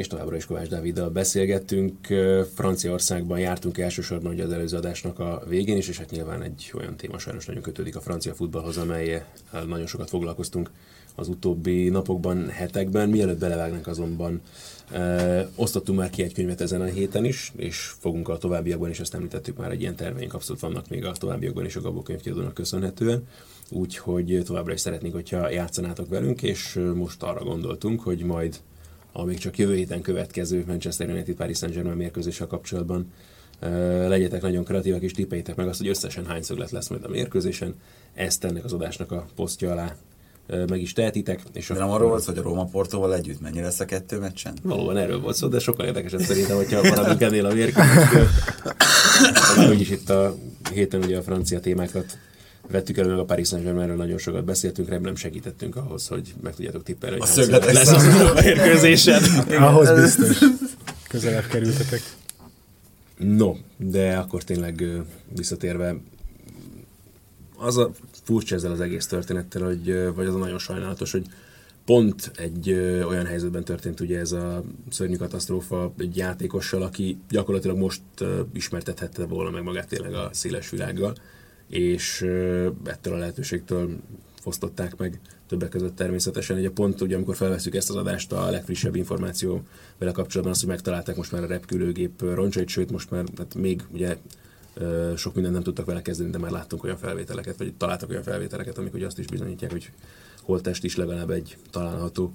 És továbbra is Kovács Dáviddal beszélgettünk. Franciaországban jártunk elsősorban ugye az előző adásnak a végén is, és hát nyilván egy olyan téma sajnos nagyon kötődik a francia futballhoz, amely nagyon sokat foglalkoztunk az utóbbi napokban, hetekben. Mielőtt belevágnánk azonban e, osztottunk már ki egy könyvet ezen a héten is, és fogunk a továbbiakban is, ezt említettük már, egy ilyen terveink abszolút vannak még a továbbiakban is a Gabó könyvkiadónak köszönhetően. Úgyhogy továbbra is szeretnénk, hogyha játszanátok velünk, és most arra gondoltunk, hogy majd a még csak jövő héten következő Manchester United Paris Saint-Germain mérkőzéssel kapcsolatban legyetek nagyon kreatívak és tippeitek meg azt, hogy összesen hány szöglet lesz majd a mérkőzésen. Ezt ennek az adásnak a posztja alá meg is tehetitek. És de nem arról volt hogy a Roma Portóval együtt mennyi lesz a kettő meccsen? Valóban erről volt szó, de sokkal érdekesebb szerintem, hogyha maradunk ennél a mérkőzésről. úgyis itt a héten ugye a francia témákat vettük elő, meg a Paris saint nagyon sokat beszéltünk, remélem segítettünk ahhoz, hogy meg tudjátok tippelni, hogy a szögletek lesz a mérkőzésen. ahhoz biztos. Közelebb kerültetek. No, de akkor tényleg visszatérve, az a furcsa ezzel az egész történettel, hogy, vagy az a nagyon sajnálatos, hogy pont egy ö, olyan helyzetben történt ugye ez a szörnyű katasztrófa egy játékossal, aki gyakorlatilag most ö, ismertethette volna meg magát tényleg a széles világgal, és ettől a lehetőségtől fosztották meg többek között természetesen. Ugye pont ugye, amikor felveszük ezt az adást, a legfrissebb információ vele kapcsolatban az, hogy megtalálták most már a repülőgép roncsait, sőt most már hát még ugye sok mindent nem tudtak vele kezdeni, de már láttunk olyan felvételeket, vagy találtak olyan felvételeket, amik ugye azt is bizonyítják, hogy holtest is legalább egy található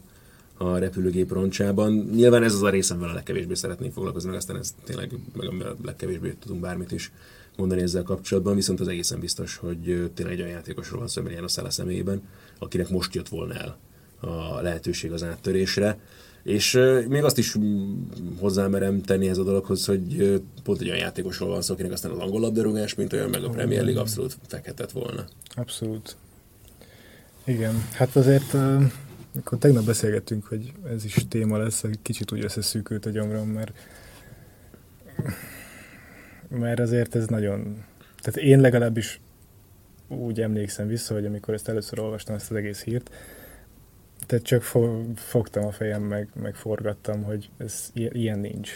a repülőgép roncsában. Nyilván ez az a rész, amivel a legkevésbé szeretnénk foglalkozni, meg aztán ez tényleg meg a legkevésbé tudunk bármit is mondani ezzel kapcsolatban, viszont az egészen biztos, hogy tényleg egy olyan játékosról van szó, a Szála személyében, akinek most jött volna el a lehetőség az áttörésre. És még azt is hozzámerem tenni ez a dologhoz, hogy pont egy olyan játékosról van szó, akinek aztán az angol labdarúgás, mint olyan, meg a Premier League abszolút fekhetett volna. Abszolút. Igen, hát azért akkor tegnap beszélgettünk, hogy ez is téma lesz, egy kicsit úgy összeszűkült a gyomrom, mert mert azért ez nagyon, tehát én legalábbis úgy emlékszem vissza, hogy amikor ezt először olvastam, ezt az egész hírt, tehát csak fo- fogtam a fejem, meg, meg forgattam, hogy ez ilyen nincs.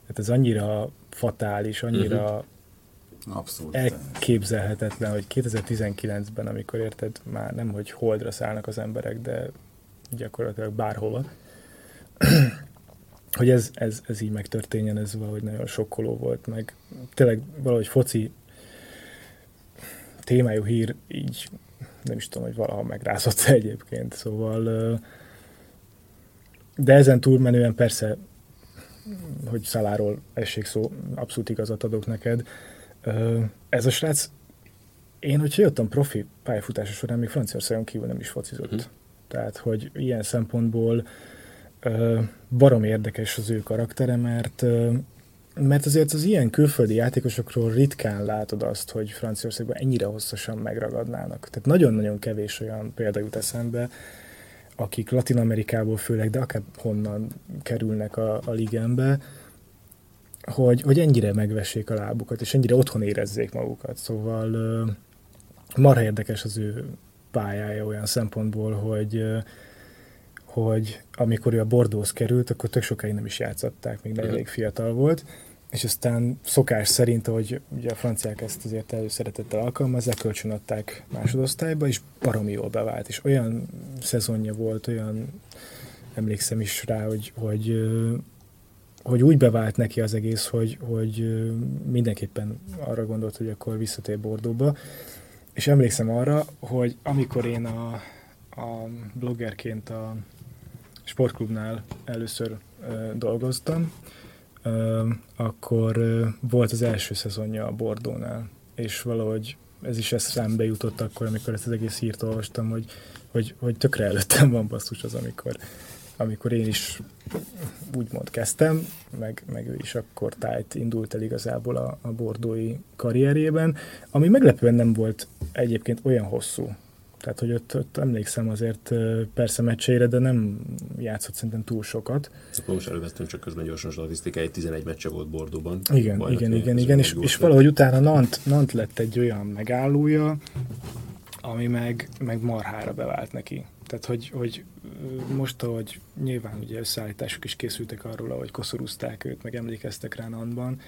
Tehát ez annyira fatális, annyira uh-huh. Abszolút. elképzelhetetlen, hogy 2019-ben, amikor érted, már nem, hogy holdra szállnak az emberek, de gyakorlatilag bárhova, hogy ez, ez, ez így megtörténjen, ez valahogy nagyon sokkoló volt, meg tényleg valahogy foci témájú hír így nem is tudom, hogy valaha megrázott egyébként, szóval de ezen túlmenően persze, hogy Szaláról essék szó, abszolút igazat adok neked. Ez a srác, én, hogyha jöttem profi pályafutása során, még Franciaországon kívül nem is focizott. Hm. Tehát, hogy ilyen szempontból barom érdekes az ő karaktere, mert mert azért az ilyen külföldi játékosokról ritkán látod azt, hogy Franciaországban ennyire hosszasan megragadnának. Tehát nagyon-nagyon kevés olyan példa jut eszembe, akik Latin Amerikából főleg, de akár honnan kerülnek a, a ligembe, hogy, hogy ennyire megvessék a lábukat, és ennyire otthon érezzék magukat. Szóval marha érdekes az ő pályája olyan szempontból, hogy hogy amikor ő a Bordeaux került, akkor tök sokáig nem is játszották, még uh-huh. elég fiatal volt, és aztán szokás szerint, hogy ugye a franciák ezt azért előszeretettel alkalmazzák, kölcsönadták másodosztályba, és baromi jól bevált, és olyan szezonja volt, olyan emlékszem is rá, hogy, hogy, hogy úgy bevált neki az egész, hogy, hogy mindenképpen arra gondolt, hogy akkor visszatér Bordóba, és emlékszem arra, hogy amikor én a, a bloggerként a sportklubnál először dolgoztam, akkor volt az első szezonja a Bordónál, és valahogy ez is eszembe jutott akkor, amikor ezt az egész hírt olvastam, hogy, hogy, hogy tökre előttem van basszus az, amikor, amikor én is úgymond kezdtem, meg, meg ő is akkor tájt indult el igazából a, a bordói karrierjében, ami meglepően nem volt egyébként olyan hosszú. Tehát, hogy ott, ott emlékszem azért persze meccseire, de nem játszott szerintem túl sokat. Akkor most elővettem csak közben gyorsan statisztikáit, 11 meccse volt Bordóban. Igen, Bajnak igen, igen, igen, és, és valahogy utána Nant, Nant lett egy olyan megállója, ami meg, meg marhára bevált neki. Tehát, hogy, hogy most, ahogy nyilván ugye összeállítások is készültek arról, ahogy koszorúzták őt, meg emlékeztek rá Nantban,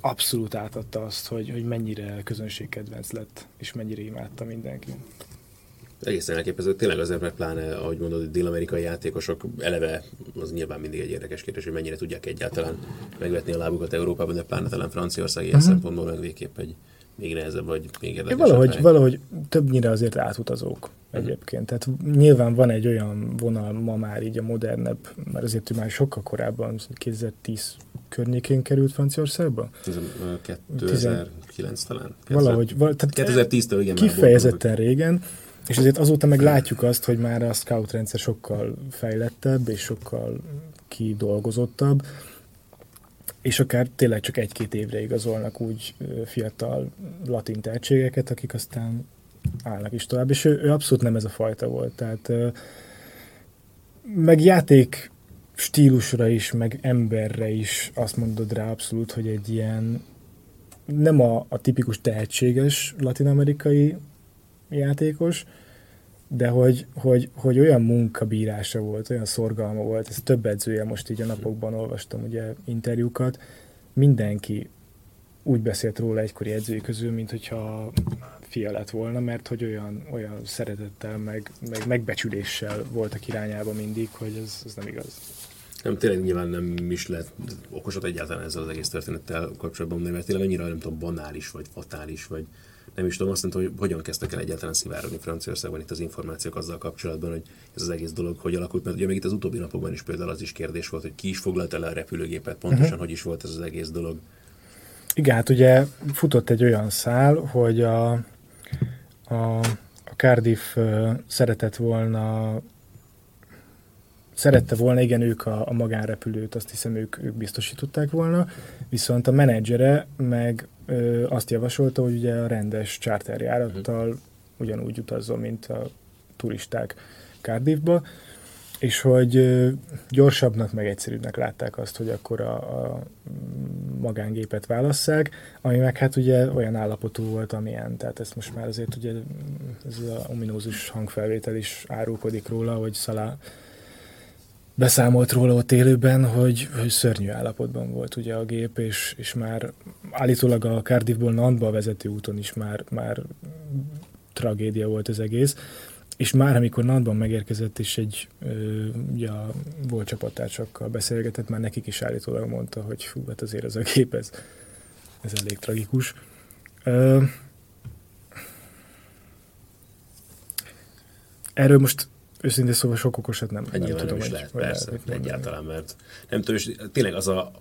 abszolút átadta azt, hogy, hogy mennyire közönségkedvenc lett, és mennyire imádta mindenki. Egészen elképesztő. Tényleg azért, mert pláne, ahogy mondod, dél-amerikai játékosok eleve, az nyilván mindig egy érdekes kérdés, hogy mennyire tudják egyáltalán megvetni a lábukat Európában, de pláne talán Franciaország ilyen uh-huh. szempontból meg végképp egy még nehezebb, vagy még érdekesebb. Valahogy, valahogy többnyire azért átutazók uh-huh. egyébként. Tehát nyilván van egy olyan vonal ma már így a modernebb, mert azért már sokkal korábban, 2010 környékén került Franciaországba? 2009 talán. Valahogy. Val, tehát 2010-től igen. Kifejezetten régen, és azért azóta meg látjuk azt, hogy már a scout rendszer sokkal fejlettebb és sokkal kidolgozottabb, és akár tényleg csak egy-két évre igazolnak úgy fiatal latin tehetségeket, akik aztán állnak is tovább, és ő, ő abszolút nem ez a fajta volt. Tehát meg játék stílusra is, meg emberre is azt mondod rá abszolút, hogy egy ilyen nem a, a tipikus tehetséges latinamerikai játékos, de hogy, hogy, hogy olyan munkabírása volt, olyan szorgalma volt, ez több edzője, most így a napokban olvastam ugye interjúkat, mindenki úgy beszélt róla egykori edzői közül, mint hogyha fia lett volna, mert hogy olyan, olyan szeretettel, meg, meg megbecsüléssel voltak irányába mindig, hogy ez, ez nem igaz. Nem, tényleg nyilván nem is lehet okosat egyáltalán ezzel az egész történettel kapcsolatban mert tényleg annyira nem tudom, banális, vagy fatális, vagy nem is tudom azt mondta, hogy hogyan kezdtek el egyáltalán szivárogni Franciaországban itt az információk azzal kapcsolatban, hogy ez az egész dolog hogy alakult, mert ugye még itt az utóbbi napokban is például az is kérdés volt, hogy ki is foglalta el a repülőgépet, pontosan uh-huh. hogy is volt ez az egész dolog. Igen, hát ugye futott egy olyan szál, hogy a, a, a Cardiff szeretett volna szerette volna, igen, ők a, a magánrepülőt, azt hiszem ők, ők biztosították volna, viszont a menedzsere meg ö, azt javasolta, hogy ugye a rendes charterjárattal ugyanúgy utazzon, mint a turisták Cardiffba, és hogy ö, gyorsabbnak, meg egyszerűbbnek látták azt, hogy akkor a, a magángépet válasszák, ami meg hát ugye olyan állapotú volt, amilyen, tehát ezt most már azért ugye ez az ominózus hangfelvétel is árulkodik róla, hogy Szalá beszámolt róla ott élőben, hogy, hogy szörnyű állapotban volt ugye a gép, és, és már állítólag a Cardiffból Nantba vezető úton is már, már tragédia volt az egész. És már amikor Nantban megérkezett, és egy ugye, volt csapattársakkal beszélgetett, már nekik is állítólag mondta, hogy fú, hát azért ez a gép, ez, ez elég tragikus. Ö, erről most Őszintén szóval sok okosat nem, hát nem tudom, nem is lehet, hogy persze, lehet, egyáltalán, mert nem tudom, és tényleg az a,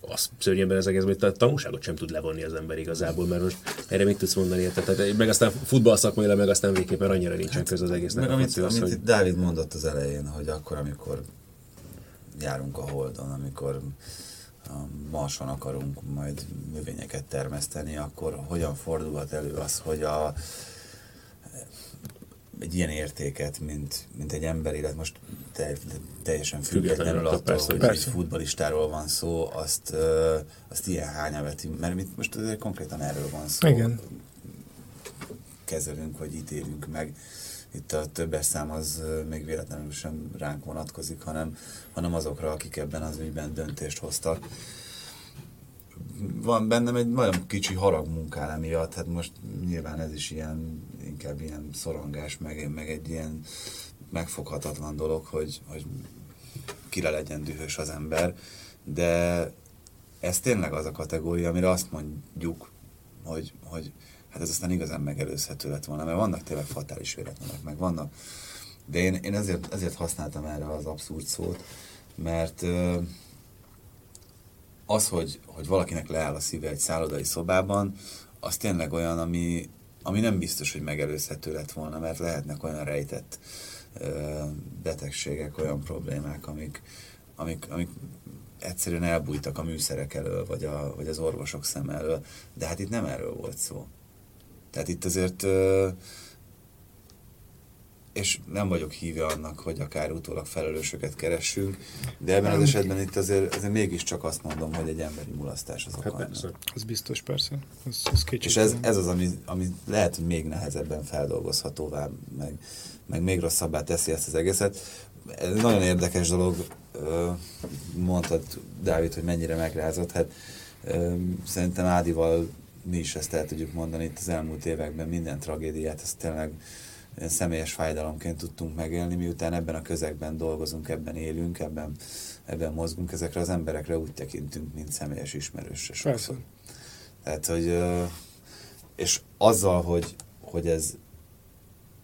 az szörnyebben ez egész, hogy a tanulságot sem tud levonni az ember igazából, mert most erre mit tudsz mondani, tehát, meg aztán futball szakmailag, meg aztán végképpen annyira nincsen hát, köz az egésznek. Mert amit, az, amit hogy... Dávid mondott az elején, hogy akkor, amikor járunk a Holdon, amikor a Marson akarunk majd növényeket termeszteni, akkor hogyan fordulhat elő az, hogy a egy ilyen értéket, mint, mint egy ember élet, most te, teljesen függetlenül attól, persze, hogy persze. egy futbalistáról van szó, azt, azt ilyen hánya veti, mert mit, most azért konkrétan erről van szó. Igen. Kezelünk, vagy ítélünk meg. Itt a többes szám az még véletlenül sem ránk vonatkozik, hanem, hanem azokra, akik ebben az ügyben döntést hoztak van bennem egy nagyon kicsi harag munkál emiatt, hát most nyilván ez is ilyen, inkább ilyen szorongás, meg, meg egy ilyen megfoghatatlan dolog, hogy, hogy kire legyen dühös az ember, de ez tényleg az a kategória, amire azt mondjuk, hogy, hogy hát ez aztán igazán megelőzhető lett volna, mert vannak tényleg fatális véletlenek, meg vannak, de én, én ezért, ezért használtam erre az abszurd szót, mert az, hogy, hogy valakinek leáll a szíve egy szállodai szobában, az tényleg olyan, ami, ami nem biztos, hogy megelőzhető lett volna, mert lehetnek olyan rejtett ö, betegségek, olyan problémák, amik, amik, amik egyszerűen elbújtak a műszerek elől, vagy, a, vagy az orvosok szem elől, de hát itt nem erről volt szó. Tehát itt azért ö, és nem vagyok híve annak, hogy akár utólag felelősöket keressünk, de ebben az esetben itt azért, azért mégiscsak azt mondom, hogy egy emberi mulasztás az Hát oka. persze. Az biztos, persze. Ez, ez És ez, ez az, ami, ami lehet, hogy még nehezebben feldolgozhatóvá, meg, meg még rosszabbá teszi ezt az egészet. Ez nagyon érdekes dolog, mondtad, Dávid, hogy mennyire megrázott. Hát szerintem Ádival mi is ezt el tudjuk mondani itt az elmúlt években, minden tragédiát, ezt tényleg személyes fájdalomként tudtunk megélni, miután ebben a közegben dolgozunk, ebben élünk, ebben, ebben mozgunk, ezekre az emberekre úgy tekintünk, mint személyes ismerősre sokszor. Persze. Tehát, hogy és azzal, hogy, hogy ez,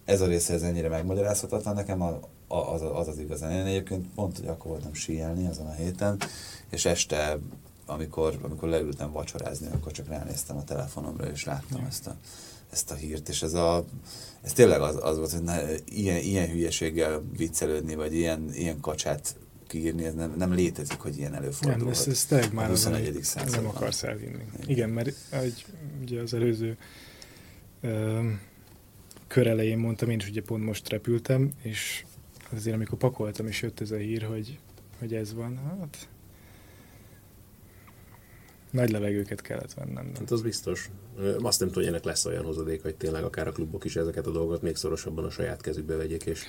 ez a része ez ennyire megmagyarázhatatlan, nekem a, a, az, az az igazán. Én egyébként pont, hogy akkor voltam síelni azon a héten, és este, amikor, amikor leültem vacsorázni, akkor csak ránéztem a telefonomra, és láttam ezt a, ezt a hírt, és ez a, ez tényleg az, az volt, hogy ne, ilyen, ilyen hülyeséggel viccelődni, vagy ilyen, ilyen kacsát kiírni, ez nem, nem létezik, hogy ilyen előfordulhat. Nem, ez, ez tényleg már az, 21. amit században. nem akarsz elvinni. Igen, mert egy, ugye az előző ö, kör elején mondtam, én is ugye pont most repültem, és azért amikor pakoltam, és jött ez a hír, hogy, hogy ez van, hát nagy levegőket kellett vennem. Nem? Hát az biztos. Azt nem tudom, hogy ennek lesz olyan hozadék, hogy tényleg akár a klubok is ezeket a dolgokat még szorosabban a saját kezükbe vegyék, és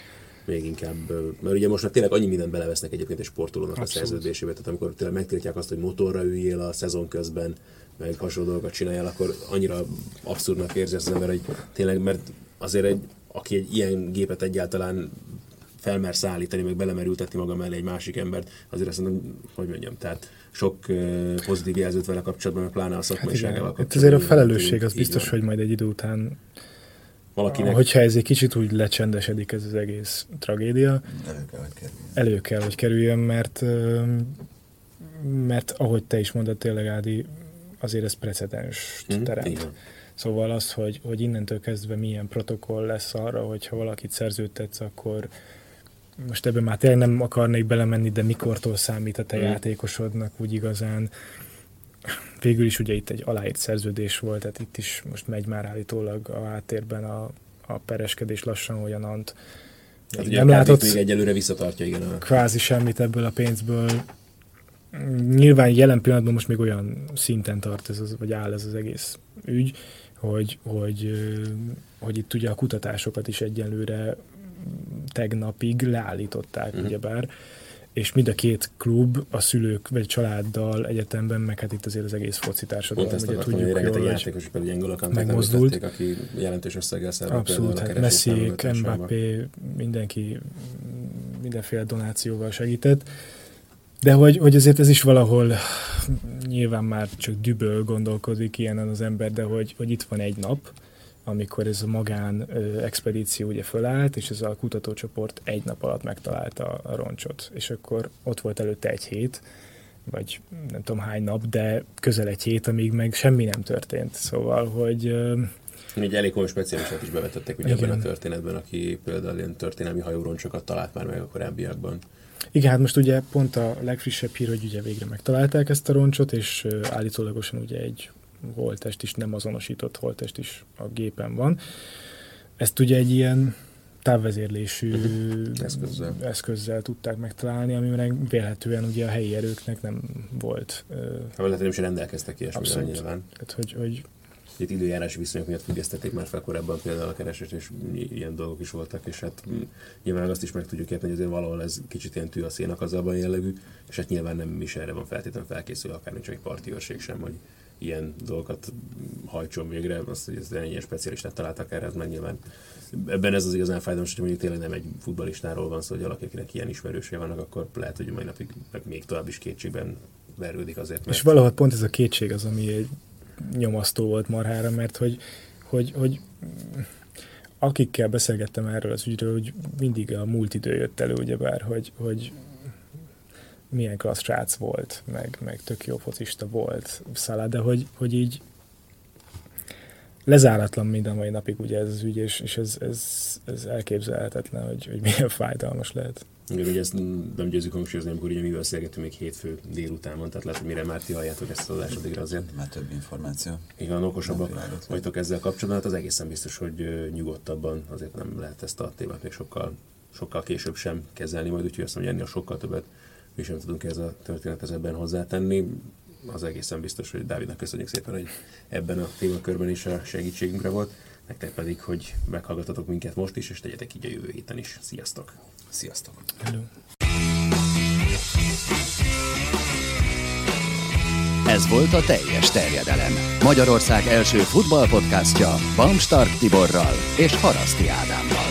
még inkább, mert ugye most már tényleg annyi mindent belevesznek egyébként egy sportolónak Abszolút. a szerződésébe, tehát amikor tényleg megtiltják azt, hogy motorra üljél a szezon közben, meg hasonló dolgokat csináljál, akkor annyira abszurdnak érzi ezt az ember, hogy tényleg, mert azért egy, aki egy ilyen gépet egyáltalán felmer szállítani, meg belemerültetni maga mellé egy másik embert, azért azt mondom, hogy mondjam, tehát sok pozitív jelzőt vele kapcsolatban, meg pláne a Hát szakmaiságával igen, itt kapcsolatban. azért a felelősség az biztos, van. hogy majd egy idő után, valakinek hogyha ez egy kicsit úgy lecsendesedik ez az egész tragédia, Elő kell, hogy kerüljön. elő kell, hogy kerüljön, mert, mert ahogy te is mondod tényleg, Ádi, azért ez precedens így teremt. van. Szóval az, hogy, hogy innentől kezdve milyen protokoll lesz arra, hogyha valakit szerződtetsz, akkor most ebben már tényleg nem akarnék belemenni, de mikortól számít a te Mhm. játékosodnak úgy igazán. Végül is ugye itt egy aláírt szerződés volt, tehát itt is most megy már állítólag a háttérben a, a pereskedés lassan olyanant. Hát Még ugye nem látott még egyelőre visszatartja, igen. A... kvázi semmit ebből a pénzből. Nyilván jelen pillanatban most még olyan szinten tart ez, az, vagy áll ez az egész ügy, hogy, hogy, hogy itt ugye a kutatásokat is egyenlőre tegnapig leállították, Mhm. ugyebár, és mind a két klub, a szülők vagy családdal egyetemben, meg hát itt azért az egész foci Pont társadalom, ezt ugye akartam, hogy tudjuk rengeteg játékos, például Gyengol Kantét megmozdult. aki jelentős összeggel szervelt Abszolút, például hát Messi. Mbappé, mindenki mindenféle donációval segített. De hogy, hogy azért ez is valahol nyilván már csak düböl gondolkodik ilyenen az ember, de hogy, hogy itt van egy nap, amikor ez a magán ö, expedíció ugye fölállt, és ez a kutatócsoport egy nap alatt megtalálta a roncsot. És akkor ott volt előtte egy hét, vagy nem tudom hány nap, de közel egy hét, amíg meg semmi nem történt. Szóval, hogy ö, Egy elég komoly specialistát is bevetettek ugye Igen. ebben a történetben, aki például ilyen történelmi hajóroncsokat talált már meg a korábbiakban. Igen, hát most ugye pont a legfrissebb hír, hogy ugye végre megtalálták ezt a roncsot, és állítólagosan ugye egy holtest is, nem azonosított holtest is a gépen van. Ezt ugye egy ilyen távvezérlésű Eszközzel. eszközzel tudták megtalálni, ami meg vélhetően ugye a helyi erőknek nem volt. Hát hogy nem is rendelkeztek ilyesmivel nyilván. Tehát, hogy, hogy Itt időjárási viszonyok miatt függesztették már fel korábban például a keresést, és ilyen dolgok is voltak, és hát nyilván azt is meg tudjuk érteni, hogy azért valahol ez kicsit ilyen tű a szénak az abban jellegű, és hát nyilván nem is erre van feltétlenül felkészülve, akár nincs egy parti sem, hogy ilyen dolgokat hajtson végre, azt, hogy ez ilyen specialistát találtak erre, ez meg nyilván ebben ez az igazán fájdalmas, hogy mondjuk tényleg nem egy futballistáról van szó, hogy valaki, akinek ilyen ismerősei vannak, akkor lehet, hogy mai napig meg még tovább is kétségben verődik azért, mert És valahol pont ez a kétség az, ami egy nyomasztó volt marhára, mert hogy, hogy, hogy akikkel beszélgettem erről az ügyről, hogy mindig a múlt idő jött elő, ugyebár, hogy, hogy milyen klassz srác volt, meg, meg tök jó focista volt Szalá, de hogy, hogy így lezáratlan minden mai napig ugye ez az ügy, és, és ez, ez, ez elképzelhetetlen, hogy, hogy milyen fájdalmas lehet. Igen, ugye ezt nem győzzük hangsúlyozni, amikor ugye mi beszélgetünk még hétfő délután van, tehát lehet, hogy mire már ti halljátok ezt az adást, addigra azért. Már több információ. Igen, okosabbak vagytok ezzel kapcsolatban, hát az egészen biztos, hogy nyugodtabban azért nem lehet ezt a témát még sokkal, sokkal később sem kezelni, majd úgyhogy azt mondja, ennél sokkal többet mi sem tudunk ez a történethez ebben hozzátenni. Az egészen biztos, hogy Dávidnak köszönjük szépen, hogy ebben a témakörben is a segítségünkre volt. Nektek pedig, hogy meghallgatatok minket most is, és tegyetek így a jövő héten is. Sziasztok! Sziasztok! Hello. Ez volt a teljes terjedelem. Magyarország első futballpodcastja Bamstark Tiborral és Haraszti Ádámmal.